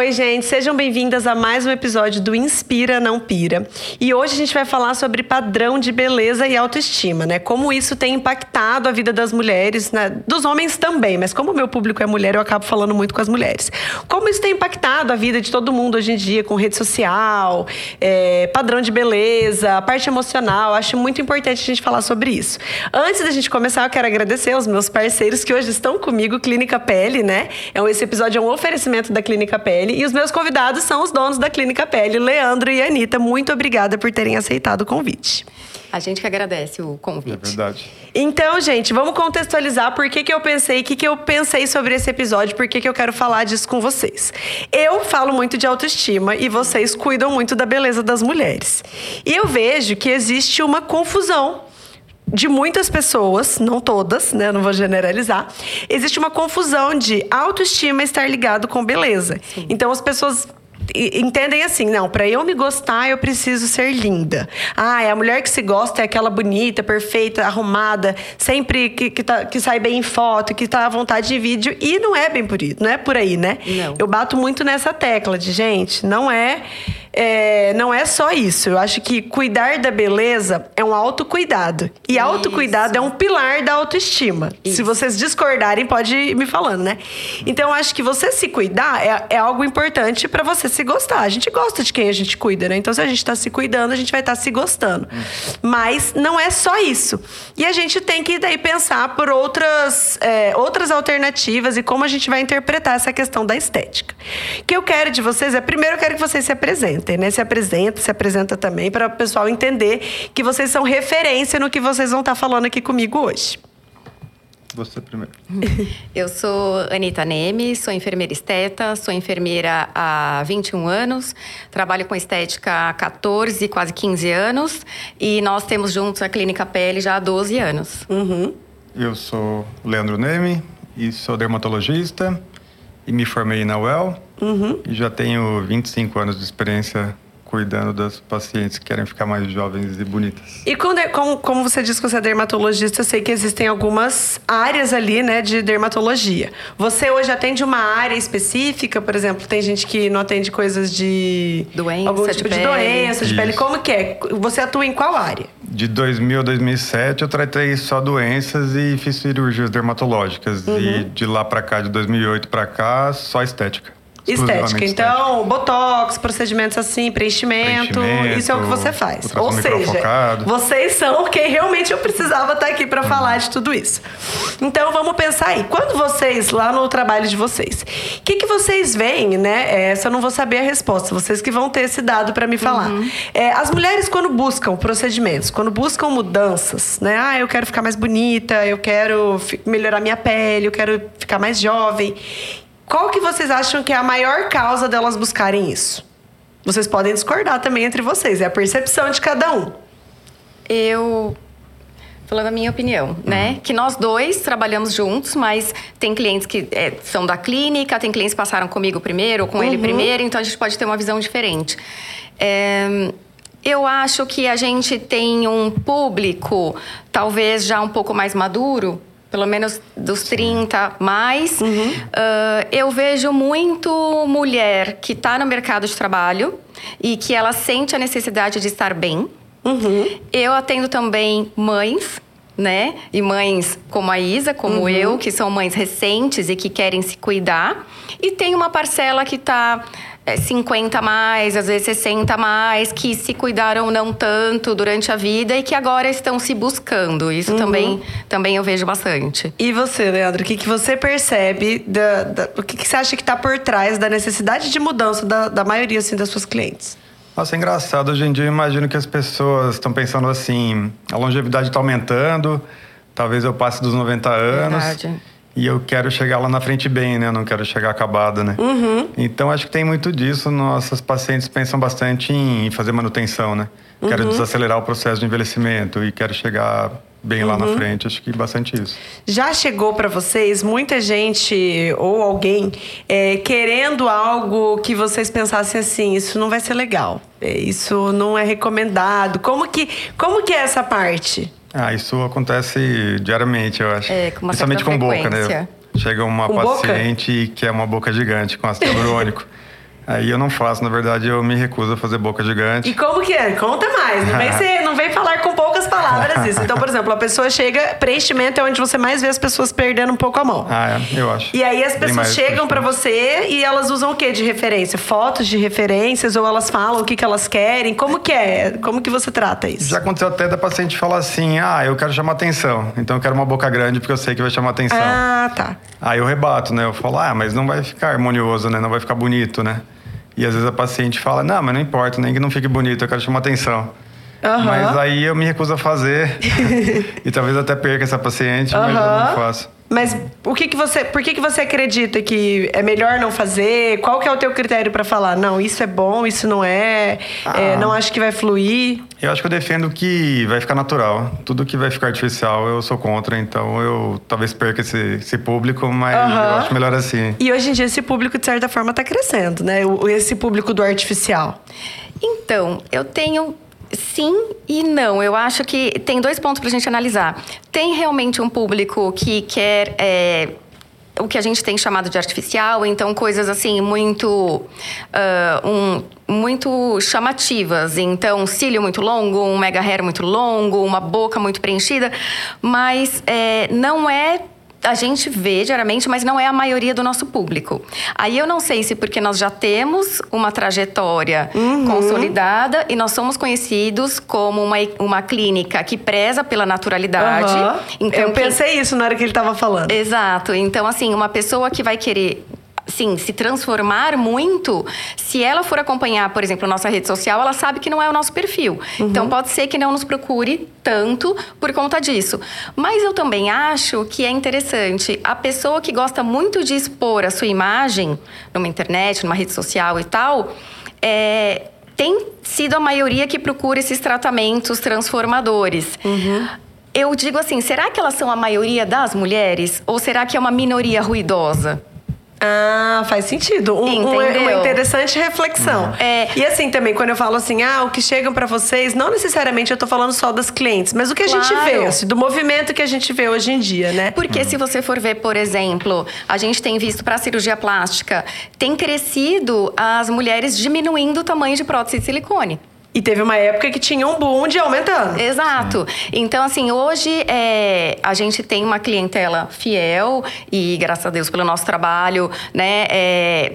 Oi, gente, sejam bem-vindas a mais um episódio do Inspira Não Pira. E hoje a gente vai falar sobre padrão de beleza e autoestima, né? Como isso tem impactado a vida das mulheres, né? dos homens também, mas como o meu público é mulher, eu acabo falando muito com as mulheres. Como isso tem impactado a vida de todo mundo hoje em dia, com rede social, é, padrão de beleza, a parte emocional. Acho muito importante a gente falar sobre isso. Antes da gente começar, eu quero agradecer aos meus parceiros que hoje estão comigo, Clínica Pele, né? É esse episódio é um oferecimento da Clínica Pele. Pele. E os meus convidados são os donos da Clínica Pele, Leandro e Anitta. Muito obrigada por terem aceitado o convite. A gente que agradece o convite. É verdade. Então, gente, vamos contextualizar por que, que eu pensei, o que, que eu pensei sobre esse episódio, por que, que eu quero falar disso com vocês. Eu falo muito de autoestima e vocês cuidam muito da beleza das mulheres. E eu vejo que existe uma confusão de muitas pessoas, não todas, né? Não vou generalizar. Existe uma confusão de autoestima estar ligado com beleza. Sim. Então as pessoas entendem assim, não, para eu me gostar, eu preciso ser linda. Ah, é a mulher que se gosta é aquela bonita, perfeita, arrumada, sempre que, que, tá, que sai bem em foto, que tá à vontade de vídeo. E não é bem por aí, não é por aí, né? Não. Eu bato muito nessa tecla de, gente, não é é, não é só isso. Eu acho que cuidar da beleza é um autocuidado. E isso. autocuidado é um pilar da autoestima. Isso. Se vocês discordarem, pode ir me falando, né? Então, eu acho que você se cuidar é, é algo importante para você se gostar. A gente gosta de quem a gente cuida, né? Então, se a gente tá se cuidando, a gente vai estar tá se gostando. Mas não é só isso. E a gente tem que daí pensar por outras, é, outras alternativas e como a gente vai interpretar essa questão da estética. O que eu quero de vocês é, primeiro, eu quero que vocês se apresentem apresentem, né? Se apresenta, se apresenta também para o pessoal entender que vocês são referência no que vocês vão estar tá falando aqui comigo hoje. Você primeiro. Eu sou Anitta Neme, sou enfermeira esteta, sou enfermeira há 21 anos, trabalho com estética há 14, quase 15 anos e nós temos juntos a Clínica Pele já há 12 anos. Uhum. Eu sou Leandro Neme e sou dermatologista e me formei na UEL. Uhum. E já tenho 25 anos de experiência cuidando das pacientes que querem ficar mais jovens e bonitas. E quando é, como, como você disse que você é dermatologista, eu sei que existem algumas áreas ali, né, de dermatologia. Você hoje atende uma área específica, por exemplo, tem gente que não atende coisas de doença, algum tipo de, de doença, de pele. Como que é? Você atua em qual área? De 2000 a 2007 eu tratei só doenças e fiz cirurgias dermatológicas uhum. e de lá para cá, de 2008 para cá, só estética. Estética. Então, botox, procedimentos assim, preenchimento, preenchimento, isso é o que você faz. Ou seja, vocês são quem realmente eu precisava estar aqui para falar de tudo isso. Então, vamos pensar aí. Quando vocês, lá no trabalho de vocês, o que, que vocês veem, né? Essa eu não vou saber a resposta, vocês que vão ter esse dado para me falar. Uhum. É, as mulheres, quando buscam procedimentos, quando buscam mudanças, né? Ah, eu quero ficar mais bonita, eu quero melhorar minha pele, eu quero ficar mais jovem. Qual que vocês acham que é a maior causa delas buscarem isso? Vocês podem discordar também entre vocês, é a percepção de cada um. Eu falando a minha opinião, né? Uhum. Que nós dois trabalhamos juntos, mas tem clientes que é, são da clínica, tem clientes que passaram comigo primeiro ou com uhum. ele primeiro, então a gente pode ter uma visão diferente. É, eu acho que a gente tem um público talvez já um pouco mais maduro pelo menos dos 30 mais. Uhum. Uh, eu vejo muito mulher que está no mercado de trabalho e que ela sente a necessidade de estar bem. Uhum. Eu atendo também mães né? E mães como a Isa, como uhum. eu, que são mães recentes e que querem se cuidar. E tem uma parcela que está 50 a mais, às vezes 60 a mais, que se cuidaram não tanto durante a vida e que agora estão se buscando. Isso uhum. também, também eu vejo bastante. E você, Leandro, o que, que você percebe, da, da o que, que você acha que está por trás da necessidade de mudança da, da maioria assim, das suas clientes? Nossa, é engraçado. Hoje em dia eu imagino que as pessoas estão pensando assim: a longevidade está aumentando, talvez eu passe dos 90 anos. Verdade. E eu quero chegar lá na frente bem, né? Eu não quero chegar acabada, né? Uhum. Então acho que tem muito disso. Nossas pacientes pensam bastante em fazer manutenção, né? Uhum. Quero desacelerar o processo de envelhecimento e quero chegar bem lá na uhum. frente. Acho que bastante isso. Já chegou para vocês muita gente ou alguém é, querendo algo que vocês pensassem assim, isso não vai ser legal, é, isso não é recomendado. Como que, como que é essa parte? Ah, isso acontece diariamente, eu acho. É, com uma Principalmente com boca, né? Chega uma com paciente boca? que é uma boca gigante, com ácido hialurônico. Aí eu não faço, na verdade, eu me recuso a fazer boca gigante. E como que é? Conta mais. Não vem, ser, não vem falar com poucas palavras isso. Então, por exemplo, a pessoa chega, preenchimento é onde você mais vê as pessoas perdendo um pouco a mão. Ah, é, eu acho. E aí as pessoas chegam para você e elas usam o que de referência? Fotos de referências ou elas falam o que, que elas querem? Como que é? Como que você trata isso? Já aconteceu até da paciente falar assim: ah, eu quero chamar atenção. Então eu quero uma boca grande porque eu sei que vai chamar atenção. Ah, tá. Aí eu rebato, né? Eu falo, ah, mas não vai ficar harmonioso, né? Não vai ficar bonito, né? E às vezes a paciente fala, não, mas não importa, nem que não fique bonito, eu quero chamar atenção. Uhum. Mas aí eu me recuso a fazer. e talvez até perca essa paciente, uhum. mas eu não faço. Mas o que, que você, por que, que você acredita que é melhor não fazer? Qual que é o teu critério para falar, não, isso é bom, isso não é, ah, é, não acho que vai fluir? Eu acho que eu defendo que vai ficar natural. Tudo que vai ficar artificial eu sou contra, então eu talvez perca esse, esse público, mas uhum. eu acho melhor assim. E hoje em dia esse público, de certa forma, está crescendo, né? Esse público do artificial. Então, eu tenho Sim e não. Eu acho que tem dois pontos para a gente analisar. Tem realmente um público que quer. É, o que a gente tem chamado de artificial, então coisas assim muito uh, um, muito chamativas, então cílio muito longo, um mega hair muito longo, uma boca muito preenchida, mas é, não é a gente vê diariamente, mas não é a maioria do nosso público. Aí eu não sei se porque nós já temos uma trajetória uhum. consolidada e nós somos conhecidos como uma, uma clínica que preza pela naturalidade. Uhum. Então, eu pensei isso na hora que ele estava falando. Exato. Então, assim, uma pessoa que vai querer sim, se transformar muito, se ela for acompanhar, por exemplo, nossa rede social, ela sabe que não é o nosso perfil. Uhum. Então pode ser que não nos procure tanto por conta disso. Mas eu também acho que é interessante a pessoa que gosta muito de expor a sua imagem numa internet, numa rede social e tal, é, tem sido a maioria que procura esses tratamentos transformadores. Uhum. Eu digo assim, será que elas são a maioria das mulheres? Ou será que é uma minoria ruidosa? Ah, faz sentido. Um, um, uma interessante reflexão. Uhum. É. E assim também, quando eu falo assim, ah, o que chegam para vocês, não necessariamente eu tô falando só das clientes, mas o que a claro. gente vê, assim, do movimento que a gente vê hoje em dia, né? Porque uhum. se você for ver, por exemplo, a gente tem visto para cirurgia plástica, tem crescido as mulheres diminuindo o tamanho de prótese de silicone. E teve uma época que tinha um boom de aumentando. Exato. Então, assim, hoje é, a gente tem uma clientela fiel e, graças a Deus, pelo nosso trabalho, né, é,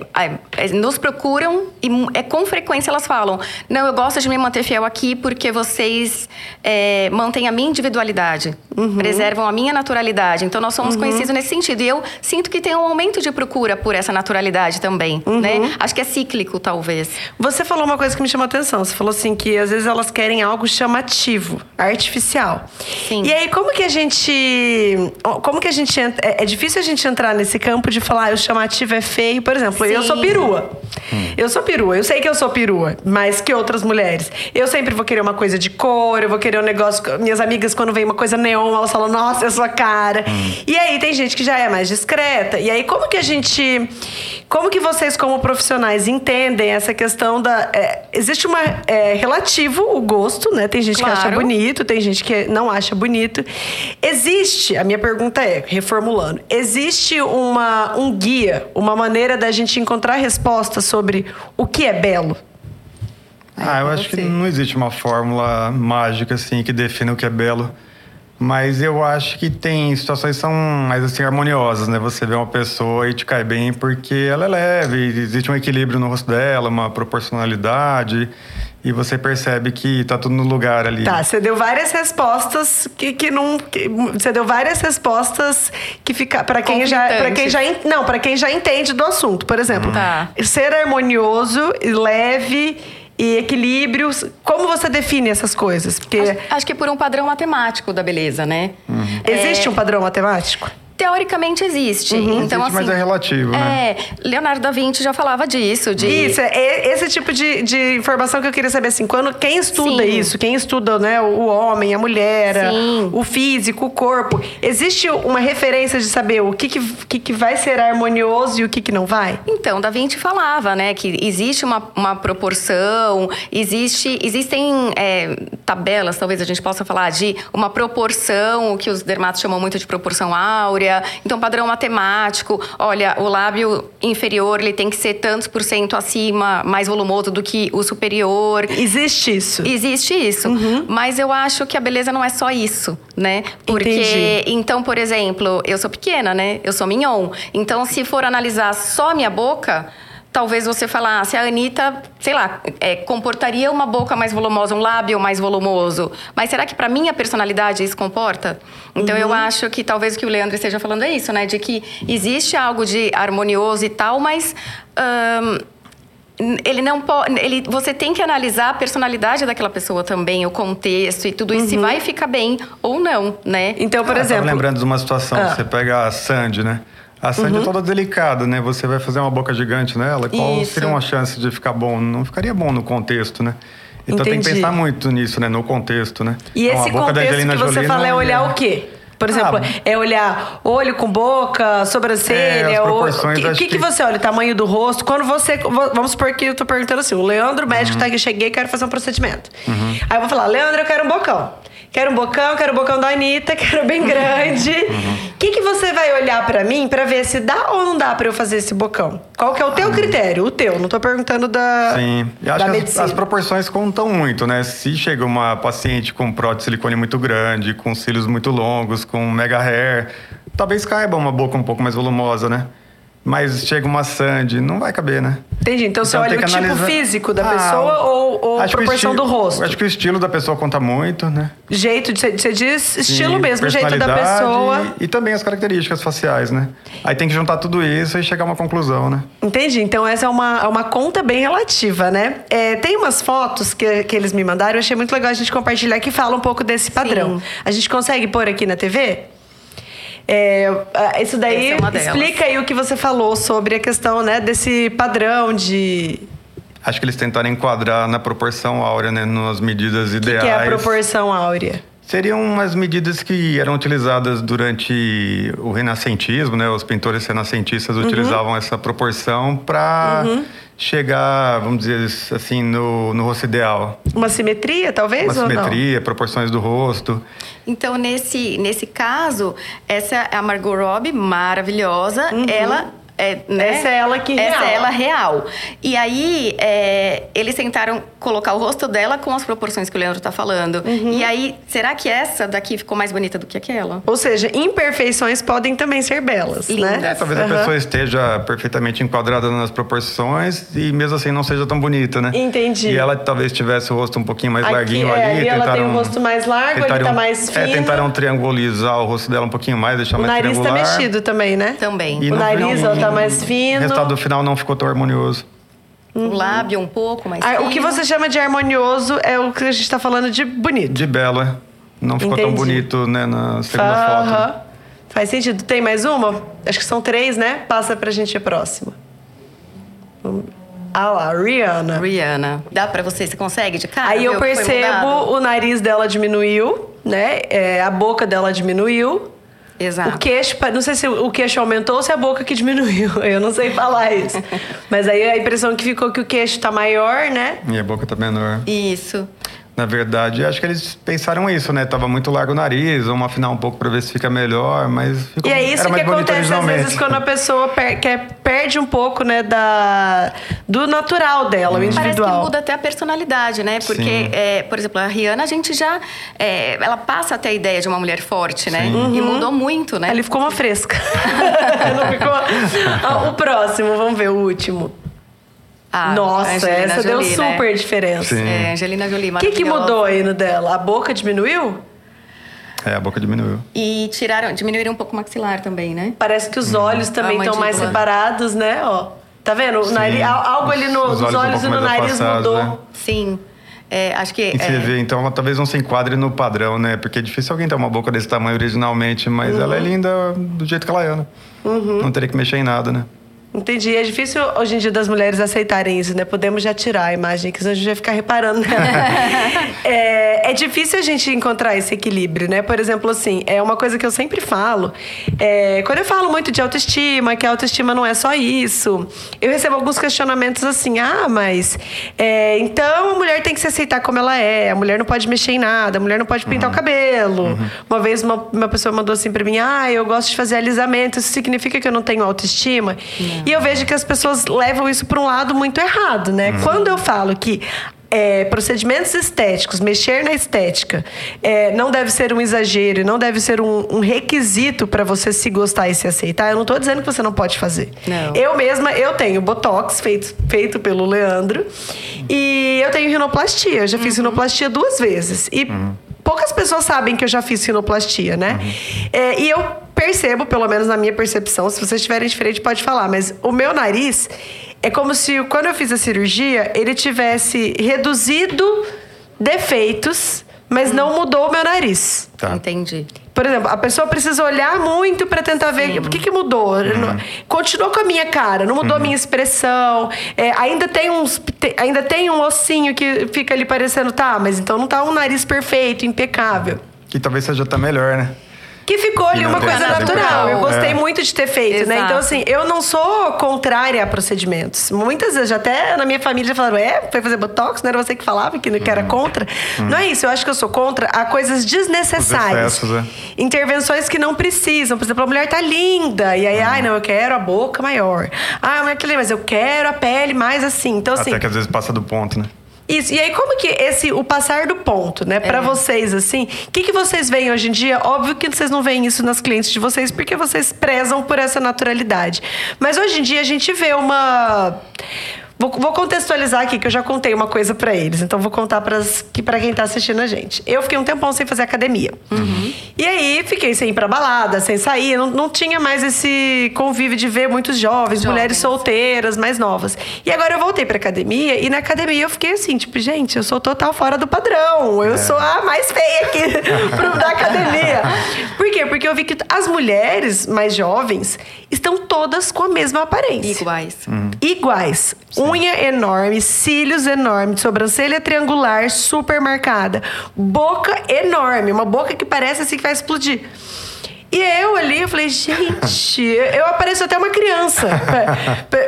é, nos procuram e é, com frequência elas falam: Não, eu gosto de me manter fiel aqui porque vocês é, mantêm a minha individualidade, uhum. preservam a minha naturalidade. Então, nós somos uhum. conhecidos nesse sentido. E eu sinto que tem um aumento de procura por essa naturalidade também, né? uhum. né? Acho que é cíclico, talvez. Você falou uma coisa que me chamou a atenção. Você falou assim assim, que às vezes elas querem algo chamativo, artificial. Sim. E aí, como que a gente. Como que a gente entra. É, é difícil a gente entrar nesse campo de falar, ah, o chamativo é feio. Por exemplo, Sim. eu sou perua. Hum. Eu sou perua, eu sei que eu sou perua, mais que outras mulheres. Eu sempre vou querer uma coisa de cor, eu vou querer um negócio. Minhas amigas, quando vem uma coisa neon, elas falam, nossa, é a sua cara. Hum. E aí tem gente que já é mais discreta. E aí, como que a gente. Como que vocês, como profissionais, entendem essa questão da. É, existe uma. É, relativo o gosto, né? Tem gente claro. que acha bonito, tem gente que não acha bonito. Existe, a minha pergunta é, reformulando, existe uma, um guia, uma maneira da gente encontrar respostas sobre o que é belo? Ah, eu acho que não existe uma fórmula mágica assim que defina o que é belo. Mas eu acho que tem situações que são mais assim harmoniosas, né? Você vê uma pessoa e te cai bem porque ela é leve, existe um equilíbrio no rosto dela, uma proporcionalidade e você percebe que tá tudo no lugar ali. Tá, você deu várias respostas que, que não. Que, você deu várias respostas que fica. para quem já. para quem já. Não, para quem já entende do assunto. Por exemplo, tá. ser harmonioso e leve e equilíbrio. Como você define essas coisas? Porque acho, acho que é por um padrão matemático da beleza, né? Uhum. Existe é... um padrão matemático? Teoricamente existe. Uhum, então, existe, assim, mas é relativo, né? É, Leonardo da Vinci já falava disso. De... Isso, é esse tipo de, de informação que eu queria saber, assim, quando quem estuda Sim. isso, quem estuda né, o homem, a mulher, Sim. o físico, o corpo, existe uma referência de saber o que, que, que vai ser harmonioso e o que, que não vai? Então, da Vinci falava, né, que existe uma, uma proporção, existe, existem é, tabelas, talvez a gente possa falar, de uma proporção, que os dermatos chamam muito de proporção áurea, então padrão matemático, olha, o lábio inferior ele tem que ser tantos por cento acima, mais volumoso do que o superior. Existe isso. Existe isso. Uhum. Mas eu acho que a beleza não é só isso, né? Porque, Entendi. então, por exemplo, eu sou pequena, né? Eu sou mignon. Então, se for analisar só a minha boca talvez você falasse, a Anitta, sei lá, é, comportaria uma boca mais volumosa, um lábio mais volumoso. Mas será que para minha personalidade isso comporta? Então uhum. eu acho que talvez o que o Leandro esteja falando é isso, né? De que existe algo de harmonioso e tal, mas. ele não pode. Ele, você tem que analisar a personalidade daquela pessoa também, o contexto e tudo isso, uhum. se vai ficar bem ou não, né? Então, por ah, exemplo. lembrando de uma situação, ah. você pega a Sandy, né? A Sandy é uhum. é toda delicada, né? Você vai fazer uma boca gigante nela. Qual Isso. seria uma chance de ficar bom? Não ficaria bom no contexto, né? Então Entendi. tem que pensar muito nisso, né? No contexto, né? E então, esse contexto que você Jolie fala é olhar o quê? Por exemplo, ah, é olhar olho com boca, sobrancelha, é, O que, que, que, você olha? O tamanho do rosto. Quando você. Vamos supor que eu tô perguntando assim: o Leandro, médico, uhum. tá aqui, cheguei, quero fazer um procedimento. Uhum. Aí eu vou falar: Leandro, eu quero um bocão. Quero um bocão, quero o bocão da Anitta, quero bem grande. O uhum. que, que você vai olhar para mim para ver se dá ou não dá para eu fazer esse bocão? Qual que é o teu critério? O teu, não tô perguntando da Sim, eu acho que as, as, proporções contam muito, né? Se chega uma paciente com prótese de silicone muito grande, com cílios muito longos, com mega hair, talvez caiba uma boca um pouco mais volumosa, né? Mas chega uma Sandy, não vai caber, né? Entendi. Então, então você olha o tipo analisar... físico da ah, pessoa ou, ou a proporção estilo, do rosto? Acho que o estilo da pessoa conta muito, né? Jeito, de, você diz estilo Sim, mesmo, jeito da pessoa. E, e, também as características faciais, né? Aí tem que juntar tudo isso e chegar a uma conclusão, né? Entendi. Então essa é uma, é uma conta bem relativa, né? É, tem umas fotos que, que eles me mandaram, eu achei muito legal a gente compartilhar que fala um pouco desse padrão. Sim. A gente consegue pôr aqui na TV? É, isso daí é explica aí o que você falou sobre a questão né, desse padrão de. Acho que eles tentaram enquadrar na proporção áurea, né, nas medidas ideais. O que é a proporção áurea? Seriam umas medidas que eram utilizadas durante o renascentismo, né? Os pintores renascentistas uhum. utilizavam essa proporção para uhum. Chegar, vamos dizer assim, no, no rosto ideal. Uma simetria, talvez? Uma simetria, proporções do rosto. Então, nesse, nesse caso, essa é a Margot Robbie, maravilhosa. Uhum. Ela é, né? Essa é ela que real. Essa é ela real. E aí, é, eles tentaram colocar o rosto dela com as proporções que o Leandro tá falando. Uhum. E aí, será que essa daqui ficou mais bonita do que aquela? Ou seja, imperfeições podem também ser belas, né? Lindas. né? É, talvez uhum. a pessoa esteja perfeitamente enquadrada nas proporções e mesmo assim não seja tão bonita, né? Entendi. E ela talvez tivesse o rosto um pouquinho mais Aqui, larguinho é, ali. E ela tem o rosto mais largo, ele tá mais fino. É, tentaram triangulizar o rosto dela um pouquinho mais, deixar o mais triangular. O nariz tá mexido também, né? Também. E o nariz, ela tá mais fino resultado final não ficou tão harmonioso. Uhum. O lábio um pouco mais ah, O que você chama de harmonioso é o que a gente está falando de bonito. De belo, é. Não ficou Entendi. tão bonito, né, na segunda uh -huh. foto. Faz sentido. Tem mais uma? Acho que são três, né? Passa pra gente a próxima. Ah lá, Rihanna. Rihanna. Dá pra você? Você consegue de cara? Aí eu percebo o nariz dela diminuiu, né? É, a boca dela diminuiu. Exato. O queixo, não sei se o queixo aumentou ou se a boca que diminuiu. Eu não sei falar isso. Mas aí a impressão que ficou que o queixo tá maior, né? E a boca tá menor. Isso. Na verdade, acho que eles pensaram isso, né? Tava muito largo o nariz, vamos afinar um pouco para ver se fica melhor, mas ficou, E é isso que acontece às vezes quando a pessoa per quer, perde um pouco, né, da, do natural dela, hum. o individual. Parece que muda até a personalidade, né? Porque, é, por exemplo, a Rihanna, a gente já... É, ela passa até a ideia de uma mulher forte, né? Uhum. E mudou muito, né? Ele ficou uma fresca. Não ficou... o próximo, vamos ver, o último. Ah, Nossa, essa Jolie, deu né? super né? diferença. Sim. É, Angelina Jolie, O que, que mudou aí no dela? A boca diminuiu? É, a boca diminuiu. E tiraram, diminuíram um pouco o maxilar também, né? Parece que os uhum. olhos também estão mais separados, né? Ó, tá vendo? Nariz, algo ali no, os, olhos, olhos um e no nariz mudou. Né? Sim. É, acho que. E você é... vê, então ela talvez não se enquadre no padrão, né? Porque é difícil alguém ter uma boca desse tamanho originalmente, mas uhum. ela é linda do jeito que ela é, né? Uhum. Não teria que mexer em nada, né? Entendi. É difícil hoje em dia das mulheres aceitarem isso, né? Podemos já tirar a imagem, que senão a gente vai ficar reparando nela. é, é, difícil a gente encontrar esse equilíbrio, né? Por exemplo, assim, é uma coisa que eu sempre falo. É, quando eu falo muito de autoestima, que a autoestima não é só isso, eu recebo alguns questionamentos assim: ah, mas é, então a mulher tem que se aceitar como ela é, a mulher não pode mexer em nada, a mulher não pode pintar uhum. o cabelo. Uhum. Uma vez uma, uma pessoa mandou assim pra mim: ah, eu gosto de fazer alisamento, isso significa que eu não tenho autoestima? Não. E eu vejo que as pessoas levam isso para um lado muito errado, né? Uhum. Quando eu falo que é, procedimentos estéticos, mexer na estética, é, não deve ser um exagero, não deve ser um, um requisito para você se gostar e se aceitar. Eu não estou dizendo que você não pode fazer. Não. Eu mesma, eu tenho botox feito, feito pelo Leandro e eu tenho rinoplastia. Eu já fiz uhum. rinoplastia duas vezes. E uhum. Poucas pessoas sabem que eu já fiz rinoplastia, né? Uhum. É, e eu percebo, pelo menos na minha percepção, se vocês estiverem diferente, pode falar, mas o meu nariz é como se quando eu fiz a cirurgia, ele tivesse reduzido defeitos, mas hum. não mudou o meu nariz. Tá. Entendi. Por exemplo, a pessoa precisa olhar muito para tentar ver Sim. o que, que mudou. Uhum. Continuou com a minha cara, não mudou uhum. a minha expressão. É, ainda tem uns, te, ainda tem um ossinho que fica ali parecendo tá, mas então não tá um nariz perfeito, impecável. Que talvez seja até melhor, né? Que ficou ali uma coisa natural. Eu gostei é. muito de ter feito, Exato. né? Então, assim, eu não sou contrária a procedimentos. Muitas vezes, até na minha família já falaram: é, foi fazer botox, não era você que falava que, que era uhum. contra. Hum. Não é isso, eu acho que eu sou contra a coisas desnecessárias. Excessos, é. Intervenções que não precisam. Por exemplo, a mulher tá linda. E aí, hum. ai, não, eu quero a boca maior. Ah, a mulher tá linda, mas eu quero a pele mais assim. Então, assim. Até que às vezes passa do ponto, né? Isso. E aí, como que esse, o passar do ponto, né? Para é. vocês, assim, o que, que vocês veem hoje em dia? Óbvio que vocês não veem isso nas clientes de vocês, porque vocês prezam por essa naturalidade. Mas hoje em dia a gente vê uma Vou, vou, contextualizar aqui, que eu já contei uma coisa para eles. Então, vou contar para quem tá assistindo a gente. Eu fiquei um tempão sem fazer academia. Uhum. E aí, fiquei sem ir pra balada, sem sair. Não, não tinha mais esse convívio de ver muitos jovens, jovens, mulheres solteiras, mais novas. E agora eu voltei pra academia. E na academia eu fiquei assim, tipo, gente, eu sou total fora do padrão. Eu é. sou a mais feia aqui da academia. Por quê? Porque eu vi que as mulheres mais jovens estão todas com a mesma aparência. Iguais. Uhum. Iguais. Sim unha enorme, cílios enormes, sobrancelha triangular super marcada, boca enorme, uma boca que parece assim que vai explodir. E eu ali, eu falei, gente, eu apareço até uma criança.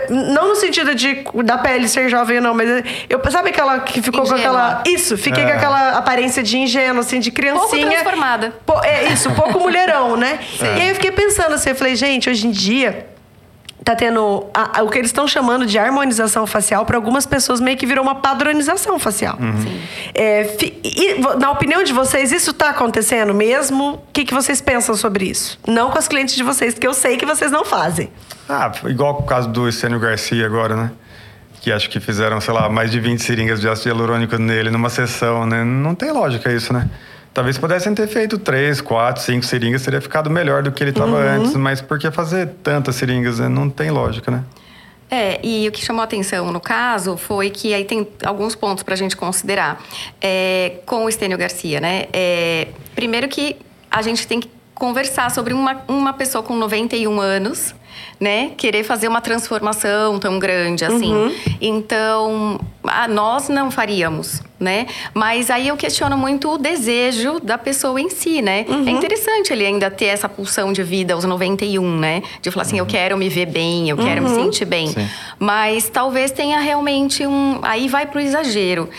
não no sentido de da pele ser jovem, não, mas eu sabe aquela que ficou Ingênua. com aquela. Isso, fiquei é. com aquela aparência de ingênuo, assim, de criancinha. Pouco transformada. é isso, pouco mulherão, né? Sim. E aí eu fiquei pensando assim, eu falei, gente, hoje em dia tá tendo a, a, o que eles estão chamando de harmonização facial para algumas pessoas meio que virou uma padronização facial. Uhum. É, fi, e, na opinião de vocês, isso está acontecendo mesmo? O que, que vocês pensam sobre isso? Não com as clientes de vocês, que eu sei que vocês não fazem. Ah, igual o caso do Estênio Garcia agora, né? Que acho que fizeram, sei lá, mais de 20 seringas de ácido hialurônico nele numa sessão, né? Não tem lógica isso, né? Talvez pudessem ter feito três, quatro, cinco seringas, teria ficado melhor do que ele estava uhum. antes. Mas por que fazer tantas seringas? Né? Não tem lógica, né? É, e o que chamou a atenção no caso foi que aí tem alguns pontos para a gente considerar é, com o Estênio Garcia, né? É, primeiro que a gente tem que conversar sobre uma, uma pessoa com 91 anos, né? Querer fazer uma transformação tão grande assim. Uhum. Então, a, nós não faríamos, né? Mas aí eu questiono muito o desejo da pessoa em si, né? É uhum. É interessante ele ainda ter essa pulsão de vida aos 91, né? De falar assim, uhum. eu quero me ver bem, eu quero me uhum. sentir bem. Sim. Mas talvez tenha realmente um... Aí vai pro exagero.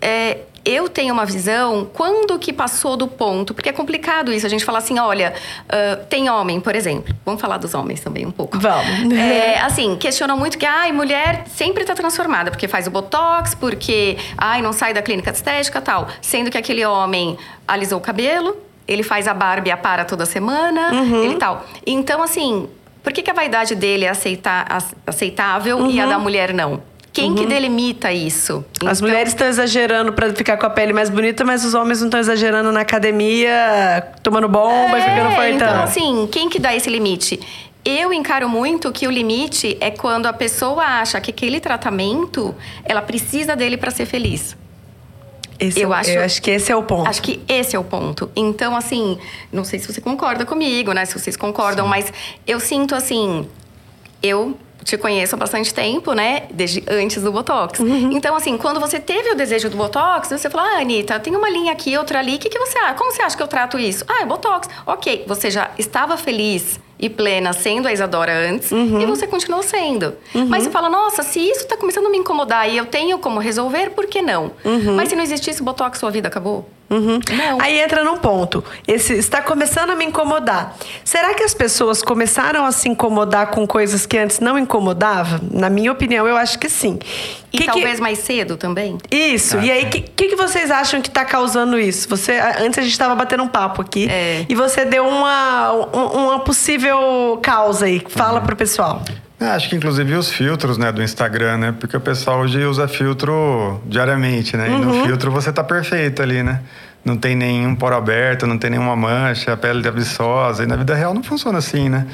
É, eu tenho uma visão quando que passou do ponto, porque é complicado isso, a gente falar assim, olha, uh, tem homem, por exemplo. Vamos falar dos homens também um pouco. Vamos. É, assim, questionam muito que, ai, mulher sempre tá transformada, porque faz o botox, porque, ai, não sai da clínica estética tal. Sendo que aquele homem alisou o cabelo, ele faz a barba e a para toda semana, uhum. ele tal. Então, assim, por que, que a vaidade dele é aceitar, aceitável uhum. e a da uhum. mulher não? Quem uhum. que delimita isso? As então... mulheres estão exagerando para ficar com a pele mais bonita, mas os homens não estão exagerando na academia, tomando bomba é, e ficando fortão. Então, assim, quem que dá esse limite? Eu encaro muito que o limite é quando a pessoa acha que aquele tratamento, ela precisa dele para ser feliz. Esse eu, é, acho, eu acho que esse é o ponto. Acho que esse é o ponto. Então, assim, não sei se você concorda comigo, né? Se vocês concordam, Sim. mas eu sinto assim. Eu te conheço há bastante tempo, né? Desde antes do Botox. Uhum. Então, assim, quando você teve o desejo do Botox, você falou, ah, Anitta, tem uma linha aqui, outra ali. O que, que você acha? Como você acha que eu trato isso? Ah, é Botox. Ok, você já estava feliz e plena sendo a Isadora antes uhum. e você continuou sendo. Uhum. Mas você fala, nossa, se isso tá começando a me incomodar e eu tenho como resolver, por que não? Uhum. Mas se não existisse Botox, sua vida acabou? Uhum. Aí entra num ponto. Esse está começando a me incomodar. Será que as pessoas começaram a se incomodar com coisas que antes não incomodavam? Na minha opinião, eu acho que sim. E que talvez que... mais cedo também? Isso. Ah, e aí, o que, que, que, vocês acham que está causando isso? Você, antes a gente estava batendo um papo aqui é. e você deu uma, uma possível causa aí. Fala uhum. pro pessoal. É, acho que inclusive os filtros, né, do Instagram, né? Porque o pessoal hoje usa filtro diariamente, né? Uhum. E no uhum. filtro você tá perfeito ali, né? Não tem nenhum poro aberto, não tem nenhuma mancha, a pele é viçosa. E na vida real não funciona assim, né?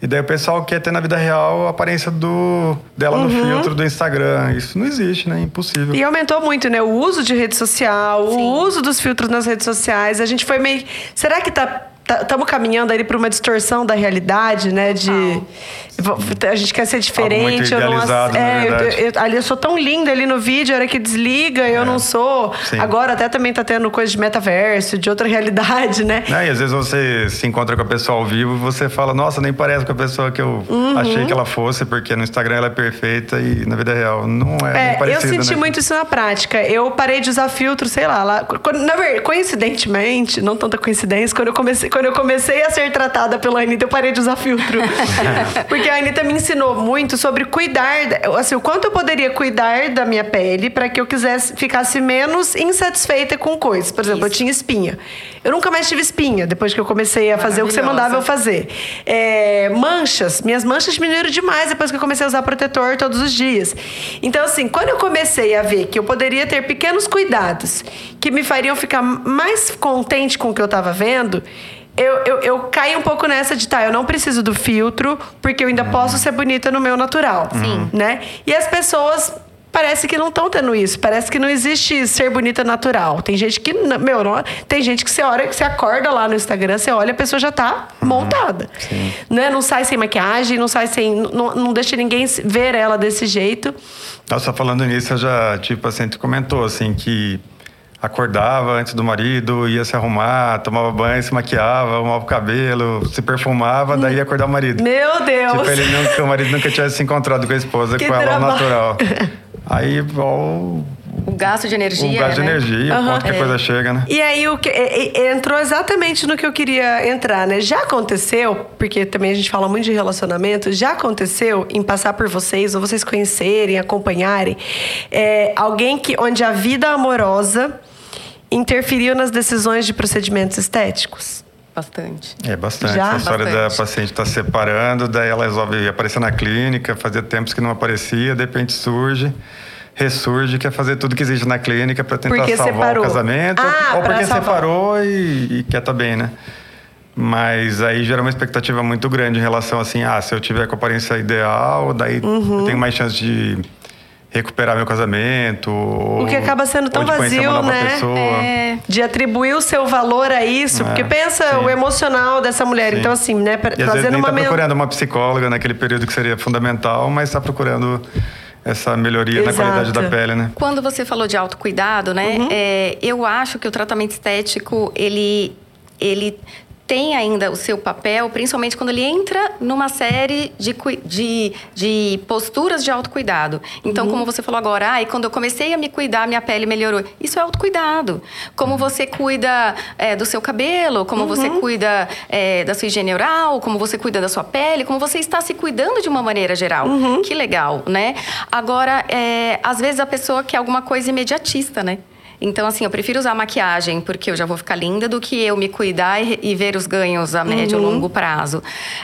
E daí o pessoal quer ter na vida real a aparência do, dela uhum. no filtro do Instagram. Isso não existe, né? Impossível. E aumentou muito, né? O uso de rede social, Sim. o uso dos filtros nas redes sociais. A gente foi meio. Será que tá estamos caminhando ali para uma distorção da realidade, né? De a gente quer ser diferente. eu não é, eu, eu, ali eu sou tão linda ali no vídeo, a hora que desliga, é. eu não sou. Sim. Agora até também tá tendo coisa de metaverso, de outra realidade, né? É, e às vezes você se encontra com a pessoa ao vivo e você fala, nossa, nem parece com a pessoa que eu uhum. achei que ela fosse, porque no Instagram ela é perfeita e na vida real não é, é parecida, Eu senti né? muito isso na prática. Eu parei de usar filtro, sei lá, lá na verdade, coincidentemente, não tanta coincidência, quando eu comecei quando eu comecei a ser tratada pela Anitta, eu parei de usar filtro. Porque a Anitta me ensinou muito sobre cuidar, assim, o quanto eu poderia cuidar da minha pele para que eu quisesse ficasse menos insatisfeita com coisas. Por exemplo, Isso. eu tinha espinha. Eu nunca mais tive espinha depois que eu comecei a fazer o que você mandava eu fazer. É, manchas, minhas manchas diminuíram demais depois que eu comecei a usar protetor todos os dias. Então, assim, quando eu comecei a ver que eu poderia ter pequenos cuidados que me fariam ficar mais contente com o que eu estava vendo, eu, eu, eu caí um pouco nessa de, tá, eu não preciso do filtro, porque eu ainda uhum. posso ser bonita no meu natural. Sim. Né? E as pessoas parece que não estão tendo isso. Parece que não existe ser bonita natural. Tem gente que, meu, não, tem gente que você olha, que você acorda lá no Instagram, você olha, a pessoa já tá uhum. montada. Sim. Né? Não sai sem maquiagem, não sai sem. Não, não deixa ninguém ver ela desse jeito. Nossa, falando nisso, eu já, tipo assim, tu comentou assim que acordava antes do marido, ia se arrumar, tomava banho, se maquiava, arrumava o cabelo, se perfumava, daí ia acordar o marido. Meu Deus! Tipo, ele nunca, o marido nunca tivesse se encontrado com a esposa, que com ela natural. Aí, ó, o gasto de energia. O gasto né? de energia, uhum. quanto que a coisa chega, né? E aí o que entrou exatamente no que eu queria entrar, né? Já aconteceu, porque também a gente fala muito de relacionamento, já aconteceu em passar por vocês, ou vocês conhecerem, acompanharem, é, alguém que onde a vida amorosa interferiu nas decisões de procedimentos estéticos? Bastante. É, bastante. Já? A história bastante. da paciente estar tá separando, daí ela resolve aparecer na clínica, fazia tempos que não aparecia, de repente surge ressurge, quer fazer tudo que existe na clínica para tentar porque salvar separou. o casamento. Ah, ou porque salvar. separou e, e quer estar tá bem, né? Mas aí gera uma expectativa muito grande em relação assim, ah, se eu tiver com a aparência ideal, daí uhum. eu tenho mais chance de recuperar meu casamento. O que acaba sendo tão vazio, né? É. De atribuir o seu valor a isso. É, porque pensa sim. o emocional dessa mulher. Sim. Então, assim, né? Pra, e às vezes nem uma tá procurando uma psicóloga naquele período que seria fundamental, mas está procurando essa melhoria Exato. na qualidade da pele, né? Quando você falou de autocuidado, né? Uhum. É, eu acho que o tratamento estético, ele ele tem ainda o seu papel, principalmente quando ele entra numa série de, de, de posturas de autocuidado. Então, uhum. como você falou agora, ah, e quando eu comecei a me cuidar, minha pele melhorou. Isso é autocuidado. Como uhum. você cuida é, do seu cabelo, como uhum. você cuida é, da sua higiene oral, como você cuida da sua pele, como você está se cuidando de uma maneira geral. Uhum. Que legal, né? Agora, é, às vezes a pessoa quer alguma coisa imediatista, né? Então, assim, eu prefiro usar maquiagem porque eu já vou ficar linda do que eu me cuidar e, e ver os ganhos a médio uhum. e longo prazo.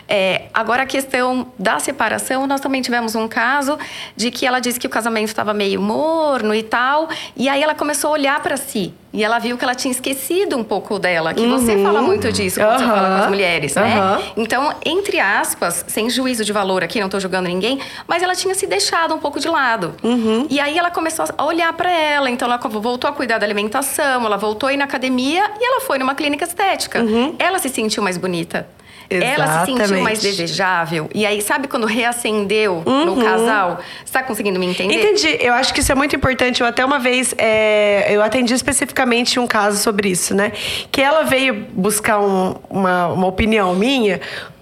É, agora, a questão da separação, nós também tivemos um caso de que ela disse que o casamento estava meio morno e tal, e aí ela começou a olhar para si. E ela viu que ela tinha esquecido um pouco dela, que uhum. você fala muito disso quando uhum. você fala com as mulheres, né? Então, entre aspas, sem juízo de valor aqui, não estou julgando ninguém, mas ela tinha se deixado um pouco de lado. Uhum. E aí ela começou a olhar para ela, então ela voltou a cuidar da alimentação, ela voltou a ir na academia e ela foi numa clínica estética. Uhum. Ela se sentiu mais bonita. Exatamente. ela se sentiu mais desejável. E aí, sabe quando reacendeu uhum. no casal? Você tá conseguindo me entender? Entendi. Eu acho que isso é muito importante. Eu até uma vez, é, eu atendi especificamente um caso sobre isso, né? Que ela veio buscar um, uma, uma opinião minha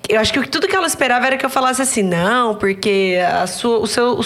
eu acho que tudo que ela esperava era que eu falasse assim, não, porque a sua, o seu,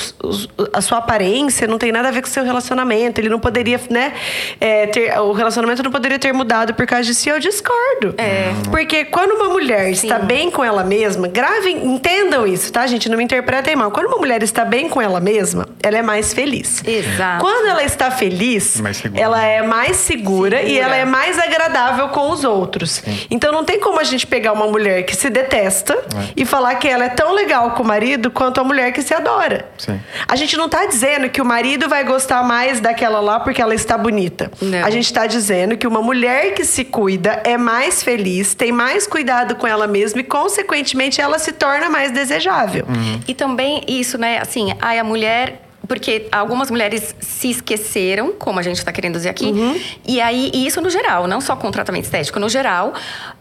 a sua aparência não tem nada a ver com o seu relacionamento. Ele não poderia, né? É, ter, o relacionamento não poderia ter mudado por causa disso. E eu discordo. É. Porque quando uma mulher Sim. está bem com ela mesma, gravem, entendam isso, tá, gente? Não me interpretem mal. Quando uma mulher está bem com ela mesma, ela é mais feliz. Exato. Quando ela está feliz, ela é mais segura, segura, e ela é mais agradável com os outros. Sim. Então não tem como a gente pegar uma mulher que se detesta é. e falar que ela é tão legal com o marido quanto a mulher que se adora. Sim. A gente não está dizendo que o marido vai gostar mais daquela lá porque ela está bonita. Não. A gente está dizendo que uma mulher que se cuida é mais feliz, tem mais cuidado com ela mesma e, consequentemente, ela se torna mais desejável. Uhum. E também isso, né? Assim, ai, a mulher porque algumas mulheres se esqueceram, como a gente está querendo dizer aqui, uhum. e aí e isso no geral, não só com tratamento estético, no geral.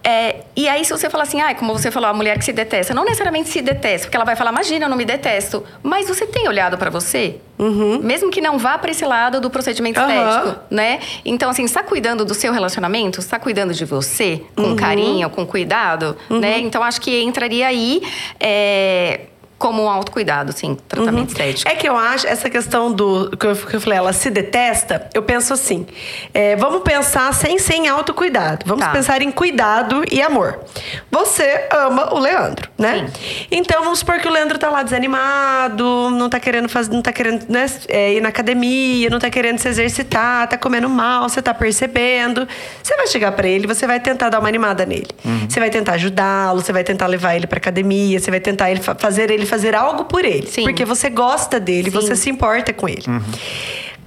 É, e aí, se você falar assim, ah, como você falou, a mulher que se detesta, não necessariamente se detesta, porque ela vai falar, imagina, eu não me detesto. Mas você tem olhado para você? Uhum. Mesmo que não vá para esse lado do procedimento uhum. estético, né? Então, assim, está cuidando do seu relacionamento? Está cuidando de você com uhum. carinho, com cuidado, né? Uhum. Então, acho que entraria aí. É, como um autocuidado, sim, tratamento uhum. estético. É que eu acho, essa questão do que eu, que eu falei, ela se detesta, eu penso assim: é, vamos pensar sem, sem autocuidado. Vamos tá. pensar em cuidado e amor. Você ama o Leandro, né? Sim. Então vamos supor que o Leandro tá lá desanimado, não tá querendo fazer, não tá querendo né, é, ir na academia, não tá querendo se exercitar, tá comendo mal, você tá percebendo. Você vai chegar para ele, você vai tentar dar uma animada nele. Uhum. Você vai tentar ajudá-lo, você vai tentar levar ele pra academia, você vai tentar ele fazer ele fazer algo por ele. Sim. Porque você gosta dele, Sim. você se importa com ele. Uhum.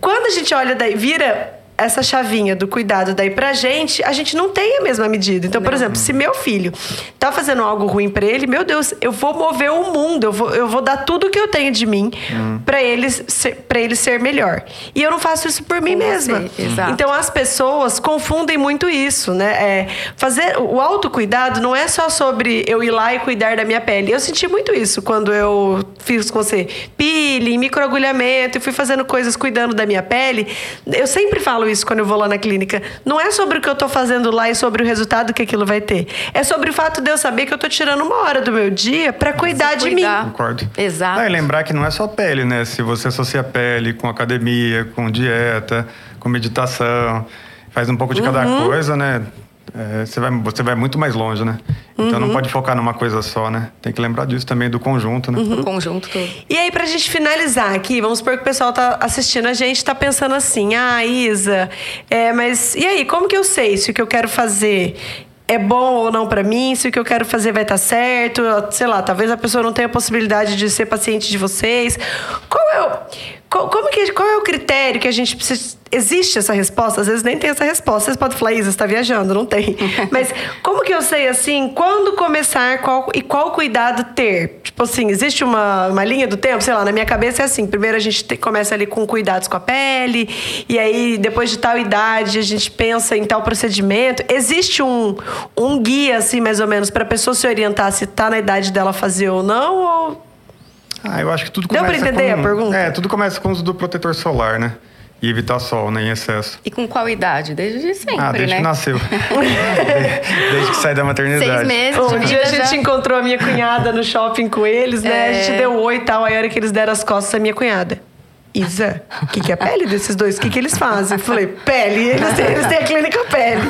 Quando a gente olha daí, vira essa chavinha do cuidado daí pra gente, a gente não tem a mesma medida. Então, por não. exemplo, se meu filho tá fazendo algo ruim para ele, meu Deus, eu vou mover o mundo, eu vou, eu vou dar tudo que eu tenho de mim hum. para ele ser, para ele ser melhor. E eu não faço isso por mim mesma. Então as pessoas confundem muito isso, né? É, fazer o autocuidado não é só sobre eu ir lá e cuidar da minha pele. Eu senti muito isso quando eu fiz com você peeling, microagulhamento, e fui fazendo coisas cuidando da minha pele. Eu sempre falo falo isso quando eu vou lá na clínica. Não é sobre o que eu tô fazendo lá e sobre o resultado que aquilo vai ter. É sobre o fato de eu saber que eu tô tirando uma hora do meu dia para cuidar de cuidar. mim. Concordo. Exato. Ah, e lembrar que não é só pele, né? Se você associa pele com academia, com dieta, com meditação, faz um pouco de cada uhum. coisa, né? É, você, vai, você vai muito mais longe, né? Então uhum. não pode focar numa coisa só, né? Tem que lembrar disso também, do conjunto, né? Uhum. Conjunto todo. E aí, pra gente finalizar aqui, vamos supor que o pessoal tá assistindo a gente, tá pensando assim, ah, Isa, é, mas e aí, como que eu sei se o que eu quero fazer é bom ou não para mim, se o que eu quero fazer vai estar tá certo, sei lá, talvez a pessoa não tenha a possibilidade de ser paciente de vocês. Qual é o, qual, como que, qual é o critério que a gente precisa. Existe essa resposta? Às vezes nem tem essa resposta. Vocês podem falar, Isa, você está viajando, não tem. Mas como que eu sei assim, quando começar qual, e qual cuidado ter? Tipo assim, existe uma, uma linha do tempo? Sei lá, na minha cabeça é assim: primeiro a gente te, começa ali com cuidados com a pele, e aí depois de tal idade a gente pensa em tal procedimento. Existe um, um guia, assim, mais ou menos, para a pessoa se orientar se está na idade dela fazer ou não? Ou ah, eu acho que tudo começa Deu pra entender com, a pergunta? É, tudo começa com o uso do protetor solar, né? E evitar sol, né, em excesso. E com qual idade? Desde sempre, Ah, desde né? que nasceu. desde, que sai da maternidade. Seis meses Um dia a gente encontrou a minha cunhada no shopping com eles, né? É... A gente deu oi e tal. Aí a hora que eles deram as costas, a minha cunhada. Isa, o que, que, é a pele desses dois? O que, que eles fazem? Eu falei, pele, eles têm, eles têm a clínica pele.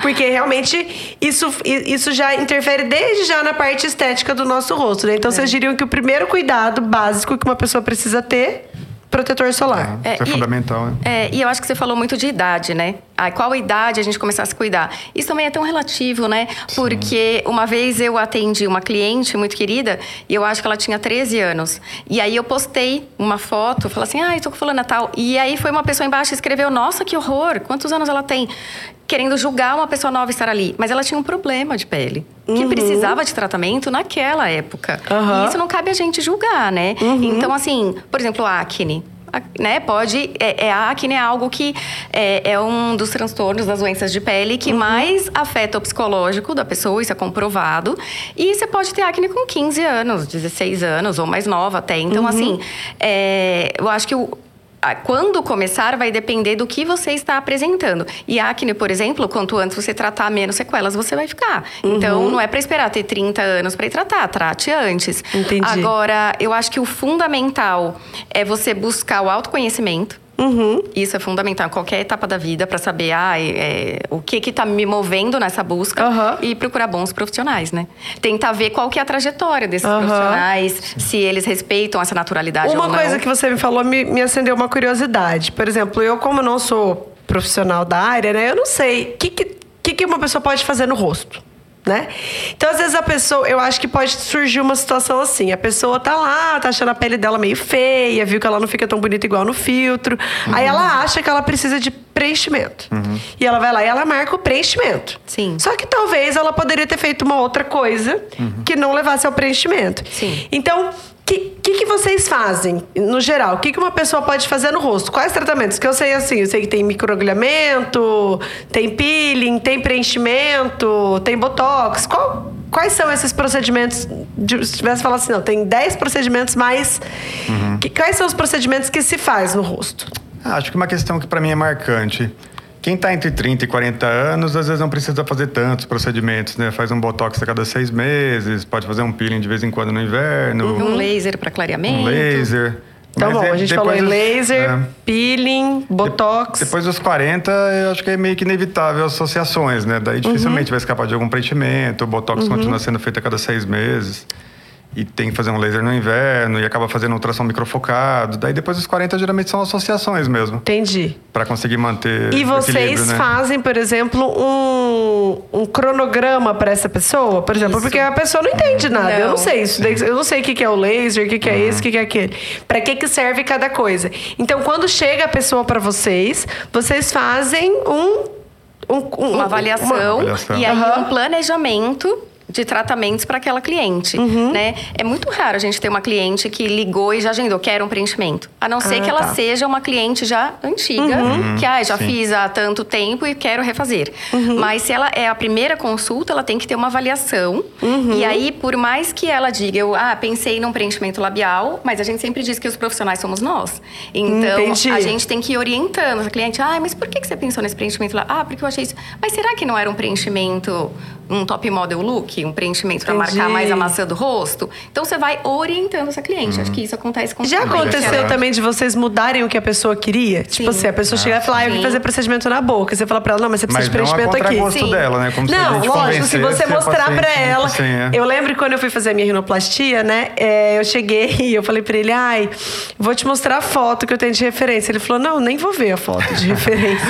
Porque realmente isso, isso já interfere desde já na parte estética do nosso rosto, né? Então é. vocês diriam que o primeiro cuidado básico que uma pessoa precisa ter protetor solar. É, isso é, é fundamental, né? É, e eu acho que você falou muito de idade, né? Ah, qual idade a gente começar a se cuidar? Isso também é tão relativo, né? Sim. Porque uma vez eu atendi uma cliente muito querida e eu acho que ela tinha 13 anos. E aí eu postei uma foto, falei assim, ah, eu tô com fulana tal. E aí foi uma pessoa embaixo e escreveu, nossa, que horror, quantos anos ela tem? Querendo julgar uma pessoa nova estar ali. Mas ela tinha um problema de pele. Que uhum. precisava de tratamento naquela época. Uhum. E isso não cabe a gente julgar, né? Uhum. Então, assim, por exemplo, acne né? Pode. É, é, a acne é algo que é, é, um dos transtornos das doenças de pele que uhum. mais afeta o psicológico da pessoa, isso é comprovado. E você pode ter acne com 15 anos, 16 anos, ou mais nova até. Então, uhum. assim, é, eu acho que o quando começar vai depender do que você está apresentando. E acne, por exemplo, quanto antes você tratar, menos sequelas você vai ficar. Uhum. Então, não é para esperar ter 30 anos para ir tratar, trate antes. Entendi. Agora, eu acho que o fundamental é você buscar o autoconhecimento. Uhum. Isso é fundamental em qualquer etapa da vida para saber ah, é, o que está me movendo nessa busca uhum. e procurar bons profissionais, né? Tentar ver qual que é a trajetória desses uhum. profissionais, se eles respeitam essa naturalidade uma ou não. coisa que você me falou me, me acendeu uma curiosidade. Por exemplo, eu como não sou profissional da área, né? Eu não sei o que, que, que uma pessoa pode fazer no rosto né? Então, às vezes a pessoa, eu acho que pode surgir uma situação assim: a pessoa tá lá, tá achando a pele dela meio feia, viu que ela não fica tão bonita igual no filtro. Uhum. Aí ela acha que ela precisa de preenchimento. Uhum. E ela vai lá e ela marca o preenchimento. Sim. Só que talvez ela poderia ter feito uma outra coisa uhum. que não levasse ao preenchimento. Sim. Então, que, que, que, vocês fazem, no geral? O que, que uma pessoa pode fazer no rosto? Quais tratamentos? Que eu sei assim, eu sei que tem microagulhamento, tem peeling, tem preenchimento, tem botox. Qual, quais são esses procedimentos? Se tivesse falado assim, não, tem 10 procedimentos mais. Uhum. Que, quais são os procedimentos que se faz no rosto? Ah, acho que uma questão que para mim é marcante quem está entre 30 e 40 anos, às vezes não precisa fazer tantos procedimentos, né? Faz um botox a cada seis meses, pode fazer um peeling de vez em quando no inverno. Um laser para clareamento. Um laser. Tá Mas bom, é, a gente falou em laser, é, peeling, botox. Depois dos 40, eu acho que é meio que inevitável associações, né? Daí dificilmente uhum. vai escapar de algum preenchimento. O botox uhum. continua sendo feito a cada seis meses e tem que fazer um laser no inverno e acaba fazendo ultrassom microfocado. Daí depois dos 40 geralmente são associações mesmo. Entendi. Para conseguir manter E vocês né? fazem, por exemplo, um, um cronograma para essa pessoa, por exemplo, isso. porque a pessoa não entende nada. Não. Eu não sei isso, eu não sei o que é o laser, o que é uhum. esse, o que é aquele. Para que que serve cada coisa? Então, quando chega a pessoa para vocês, vocês fazem um um, um, uma, avaliação, uma avaliação, e aí uhum. um planejamento de tratamentos para aquela cliente, uhum. né? É muito raro a gente ter uma cliente que ligou e já agendou, quer um preenchimento. A não ser ah, que ela tá. seja uma cliente já antiga, uhum. que ah, já Sim. fiz há tanto tempo e quero refazer. Uhum. Mas se ela é a primeira consulta, ela tem que ter uma avaliação. Uhum. E aí, por mais que ela diga, eu ah, pensei num preenchimento labial, mas a gente sempre diz que os profissionais somos nós. Então, Entendi. a gente tem que ir orientando a cliente. Ah, mas por que você pensou nesse preenchimento lá? Ah, porque eu achei isso. Mas será que não era um preenchimento, um top model look? um preenchimento para marcar mais a maçã do rosto. Então você vai orientando essa cliente. Acho que isso acontece com Já aconteceu também de vocês mudarem o que a pessoa queria? Tipo Sim. Tipo assim, a pessoa ah, chegar e falar, ah, eu vim fazer procedimento na boca. Você fala para ela, não, mas você precisa mas de preenchimento aqui. Sim. dela, né? Como não, se lógico, se você mostrar para ela. Assim, é. Eu lembro quando eu fui fazer a minha rinoplastia, né? É, eu cheguei e eu falei para ele, ai, vou te mostrar a foto que eu tenho de referência. Ele falou, não, nem vou ver a foto de referência.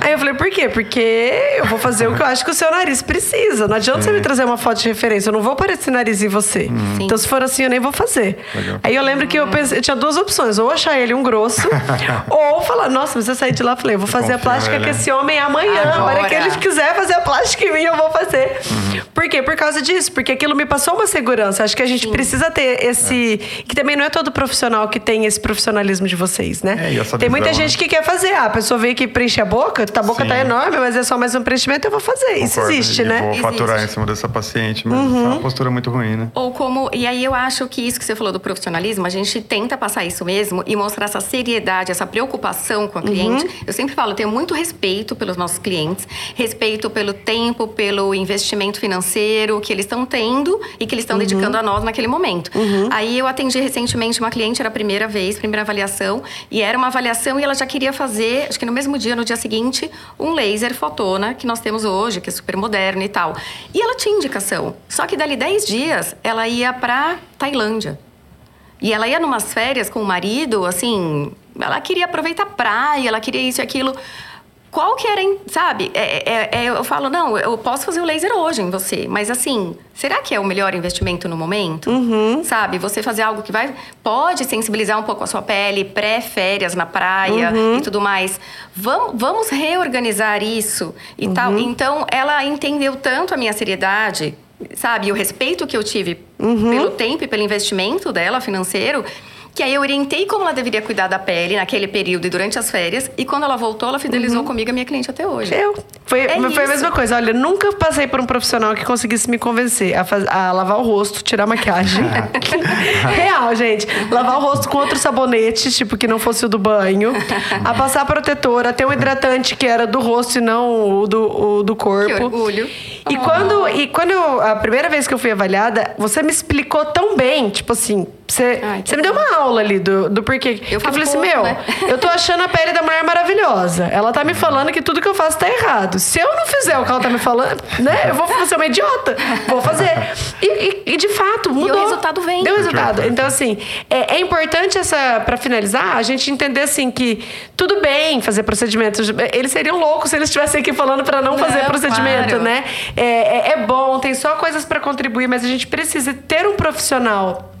Aí eu falei, por quê? Porque eu vou fazer o que eu acho que o seu nariz precisa. Não adianta Sim. você me trazer uma foto de referência. Eu não vou aparecer nariz em você. Hum. Então, se for assim, eu nem vou fazer. Legal. Aí eu lembro que eu, pensei, eu tinha duas opções: ou achar ele um grosso, ou falar, nossa, mas eu saí de lá e falei, eu vou fazer a plástica com esse homem amanhã. Agora. Agora que ele quiser fazer a plástica em mim, eu vou fazer. Uhum. Por quê? Por causa disso. Porque aquilo me passou uma segurança. Acho que a gente Sim. precisa ter esse. É. Que também não é todo profissional que tem esse profissionalismo de vocês, né? É, tem muita gente que quer fazer. Ah, a pessoa veio que preenche a boca, a boca tá Sim. tá enorme, mas é só mais um preenchimento, eu vou fazer. Concordo. Isso existe, e né? Vou existe. faturar em cima dessa paciente, mas uhum. é uma postura muito ruim, né? Ou como. E aí eu acho que isso que você falou do profissionalismo, a gente tenta passar isso mesmo e mostrar essa seriedade, essa preocupação com a cliente. Uhum. Eu sempre falo, eu tenho muito respeito pelos nossos clientes, respeito pelo tempo, pelo investimento financeiro que eles estão tendo e que eles estão uhum. dedicando a nós naquele momento. Uhum. Aí eu atendi recentemente uma cliente, era a primeira vez, primeira avaliação, e era uma avaliação e ela já queria fazer, acho que no mesmo dia, no dia seguinte, um laser fotona que nós temos hoje, que é super moderno e tal. E ela tinha indicação. Só que dali 10 dias, ela ia para Tailândia. E ela ia numas férias com o marido, assim, ela queria aproveitar a praia, ela queria isso e aquilo. Qual que era, sabe? É, é, é, eu falo, não, eu posso fazer o laser hoje em você, mas assim, será que é o melhor investimento no momento? Uhum. Sabe? Você fazer algo que vai. Pode sensibilizar um pouco a sua pele, pré-férias na praia uhum. e tudo mais. Vamos, vamos reorganizar isso e uhum. tal. Então, ela entendeu tanto a minha seriedade sabe, o respeito que eu tive uhum. pelo tempo e pelo investimento dela financeiro, Que aí eu orientei como ela deveria cuidar da pele naquele período e durante as férias. E quando ela voltou, ela fidelizou uhum. comigo a minha cliente até hoje. Eu. Foi, é foi a mesma coisa. Olha, nunca passei por um profissional que conseguisse me convencer a, faz, a lavar o rosto, tirar a maquiagem. Real, gente. Lavar o rosto com outro sabonete, tipo, que não fosse o do banho. A passar protetor, a ter um hidratante que era do rosto e não o do, o do corpo. Que orgulho. E oh. quando, e quando eu, a primeira vez que eu fui avaliada, você me explicou tão bem, tipo assim, você, Ai, você me deu uma aula ali do, do porquê. Eu, eu falei assim, meu, né? eu tô achando a pele da mulher maravilhosa. Ela tá me falando que tudo que eu faço tá errado. Se eu não fizer o que ela tá me falando, né? Eu vou ser uma idiota. Vou fazer. E, e, e de fato, mudou. E o resultado vem. Deu resultado. Então, assim, é, é importante essa, para finalizar, a gente entender assim que tudo bem fazer procedimentos. Eles seriam loucos se eles estivessem aqui falando para não, não, fazer procedimento, claro. né? É, é, é bom, tem só coisas para contribuir, mas a gente precisa ter um profissional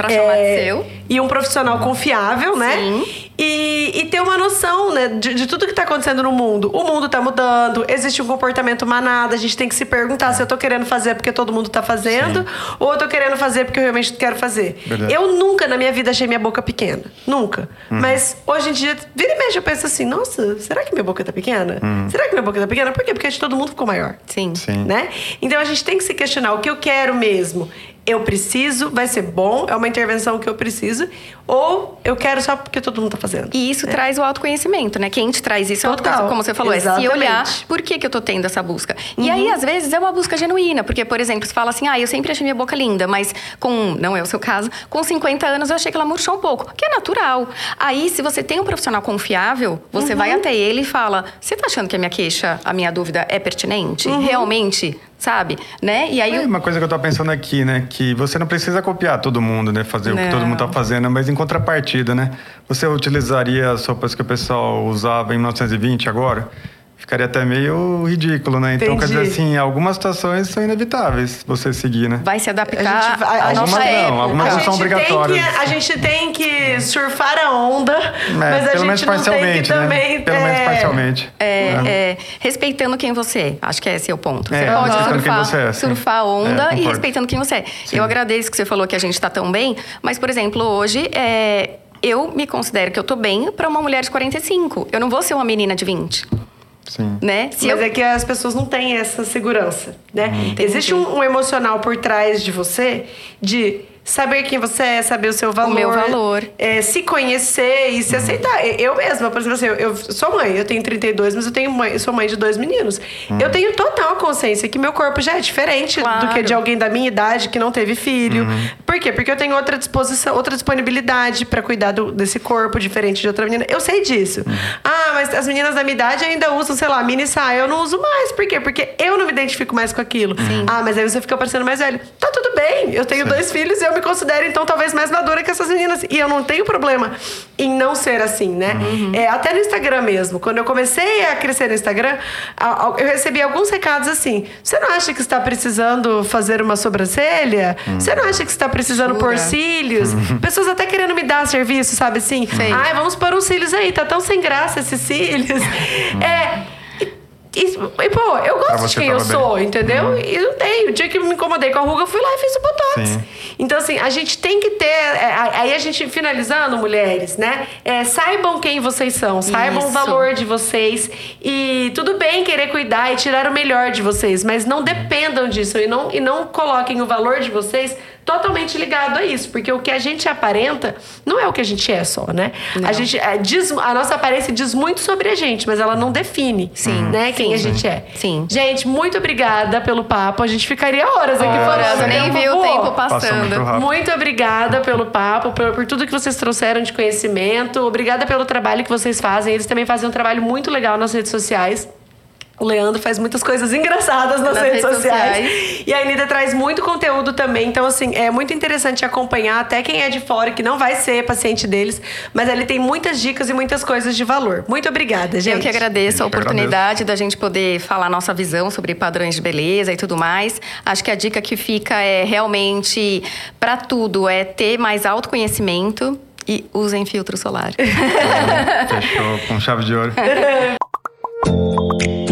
Pra chamar é, de seu. E um profissional confiável, né? Sim. E, e ter uma noção né, de, de tudo que está acontecendo no mundo. O mundo está mudando, existe um comportamento manada, a gente tem que se perguntar se eu estou querendo fazer porque todo mundo está fazendo, Sim. ou eu tô querendo fazer porque eu realmente quero fazer. Verdade. Eu nunca na minha vida achei minha boca pequena. Nunca. Uhum. Mas hoje em dia, vira e mexe, eu penso assim, nossa, será que minha boca tá pequena? Uhum. Será que minha boca tá pequena? Por quê? Porque a de todo mundo ficou maior. Sim. Sim. Né? Então a gente tem que se questionar o que eu quero mesmo eu preciso, vai ser bom, é uma intervenção que eu preciso, ou eu quero só porque todo mundo tá fazendo. E isso é. traz o autoconhecimento, né? Quem te traz isso Total. é como você falou, Exatamente. é se olhar por que, que eu tô tendo essa busca. Uhum. E aí, uhum. às vezes, é uma busca genuína, porque, por exemplo, você fala assim, ah, eu sempre achei minha boca linda, mas com, não é o seu caso, com 50 anos eu achei que ela murchou um pouco, que é natural. Aí, se você tem um profissional confiável, você uhum. vai até ele e fala, você tá achando que a minha queixa, a minha dúvida é pertinente? Uhum. Realmente sabe? Né? E aí. É uma coisa que eu tô pensando aqui, né? Que você não precisa copiar todo mundo, né? Fazer não. o que todo mundo tá fazendo, mas em contrapartida, né? Você utilizaria as roupas que o pessoal usava em 1920 agora? Ficaria até meio ridículo, né? Então, Entendi. quer dizer assim, algumas situações são inevitáveis você seguir, né? Vai se adaptar a, gente, a, a algumas nossa não, algumas não são obrigatórias. Que, a gente tem que surfar a onda, é, mas a gente não tem que né? também... Pelo é, menos parcialmente. É, é, respeitando quem você é. Acho que esse é o ponto. Você é, pode surfar, você é, surfar a onda e respeitando quem você é. Sim. Eu agradeço que você falou que a gente está tão bem, mas, por exemplo, hoje... É, eu me considero que eu tô bem para uma mulher de 45. Eu não vou ser uma menina de 20. Sim. Né? Se Mas eu... é que as pessoas não têm essa segurança, né? Hum, Existe um, um, emocional por trás de você de saber quem você é, saber o seu valor. O meu valor. É, se conhecer e se uhum. aceitar. Eu mesma, por exemplo, assim, eu, sou mãe, eu tenho 32, mas eu tenho mãe, eu sou mãe de dois meninos. Uhum. Eu tenho total consciência que meu corpo já é diferente claro. do que de alguém da minha idade que não teve filho. Uhum. Por quê? Porque eu tenho outra disposição, outra disponibilidade para cuidar do, desse corpo diferente de outra menina. Eu sei disso. Ah, mas as meninas da minha idade ainda usam, sei lá, mini saia. Eu não uso mais. Por quê? Porque eu não me identifico mais com aquilo. Sim. Ah, mas aí você fica parecendo mais velho. Tá tudo bem. Eu tenho Sim. dois filhos e eu me considero, então, talvez mais madura que essas meninas. E eu não tenho problema em não ser assim, né? Uhum. É, até no Instagram mesmo. Quando eu comecei a crescer no Instagram, eu recebi alguns recados assim: você não acha que está precisando fazer uma sobrancelha? Uhum. Você não acha que está precisando Jura. pôr cílios? Uhum. Pessoas até querendo me dar serviço, sabe assim? Sim. Ai, vamos pôr uns cílios aí, tá tão sem graça esses cílios. Uhum. É. E, e, pô, eu gosto de quem eu bem. sou, entendeu? Uhum. E não tem. O dia que me incomodei com a ruga, eu fui lá e fiz o botox. Sim. Então, assim, a gente tem que ter. É, aí a gente, finalizando, mulheres, né? É, saibam quem vocês são, saibam Isso. o valor de vocês. E tudo bem querer cuidar e tirar o melhor de vocês, mas não dependam disso e não, e não coloquem o valor de vocês totalmente ligado a isso, porque o que a gente aparenta não é o que a gente é só, né? Não. A gente é, diz, a nossa aparência diz muito sobre a gente, mas ela não define, sim, né, quem sim, a gente é. Sim. Gente, muito obrigada pelo papo. A gente ficaria horas aqui falando. Nem viu o tempo passando. Muito, muito, obrigada pelo papo, por, por tudo que vocês trouxeram de conhecimento. Obrigada pelo trabalho que vocês fazem. Eles também fazem um trabalho muito legal nas redes sociais. O Leandro faz muitas coisas engraçadas nas, nas redes, redes sociais. sociais. E a Anitta traz muito conteúdo também. Então, assim, é muito interessante acompanhar até quem é de fora, que não vai ser paciente deles. Mas ele tem muitas dicas e muitas coisas de valor. Muito obrigada, gente. Eu que agradeço a oportunidade da gente poder falar nossa visão sobre padrões de beleza e tudo mais. Acho que a dica que fica é realmente, para tudo, é ter mais autoconhecimento e usem filtro solar. Fechou, com chave de ouro.